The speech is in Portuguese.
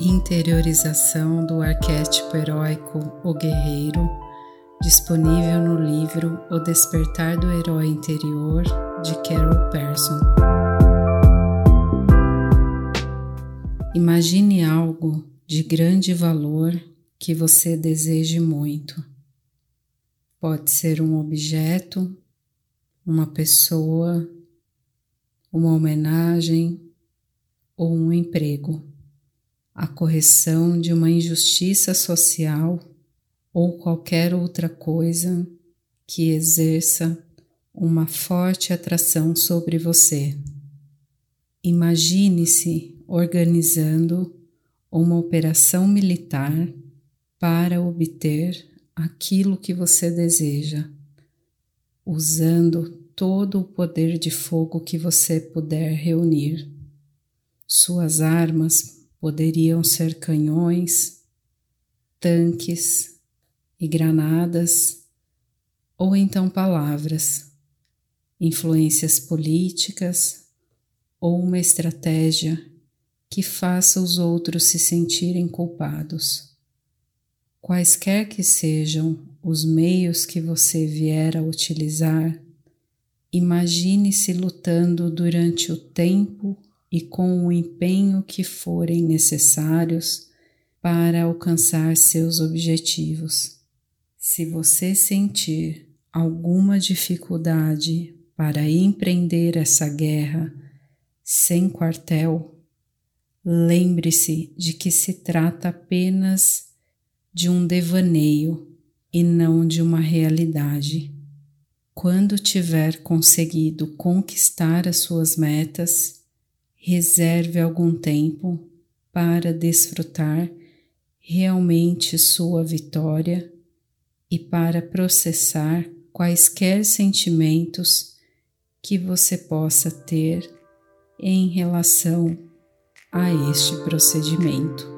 Interiorização do arquétipo heróico O Guerreiro, disponível no livro O Despertar do Herói Interior, de Carol Persson. Imagine algo de grande valor que você deseje muito. Pode ser um objeto, uma pessoa, uma homenagem ou um emprego, a correção de uma injustiça social ou qualquer outra coisa que exerça uma forte atração sobre você. Imagine-se organizando uma operação militar para obter aquilo que você deseja, usando todo o poder de fogo que você puder reunir. Suas armas poderiam ser canhões, tanques e granadas, ou então palavras, influências políticas ou uma estratégia que faça os outros se sentirem culpados. Quaisquer que sejam os meios que você vier a utilizar, imagine-se lutando durante o tempo e com o empenho que forem necessários para alcançar seus objetivos. Se você sentir alguma dificuldade para empreender essa guerra sem quartel, lembre-se de que se trata apenas de um devaneio e não de uma realidade. Quando tiver conseguido conquistar as suas metas, reserve algum tempo para desfrutar realmente sua vitória e para processar quaisquer sentimentos que você possa ter em relação a este procedimento.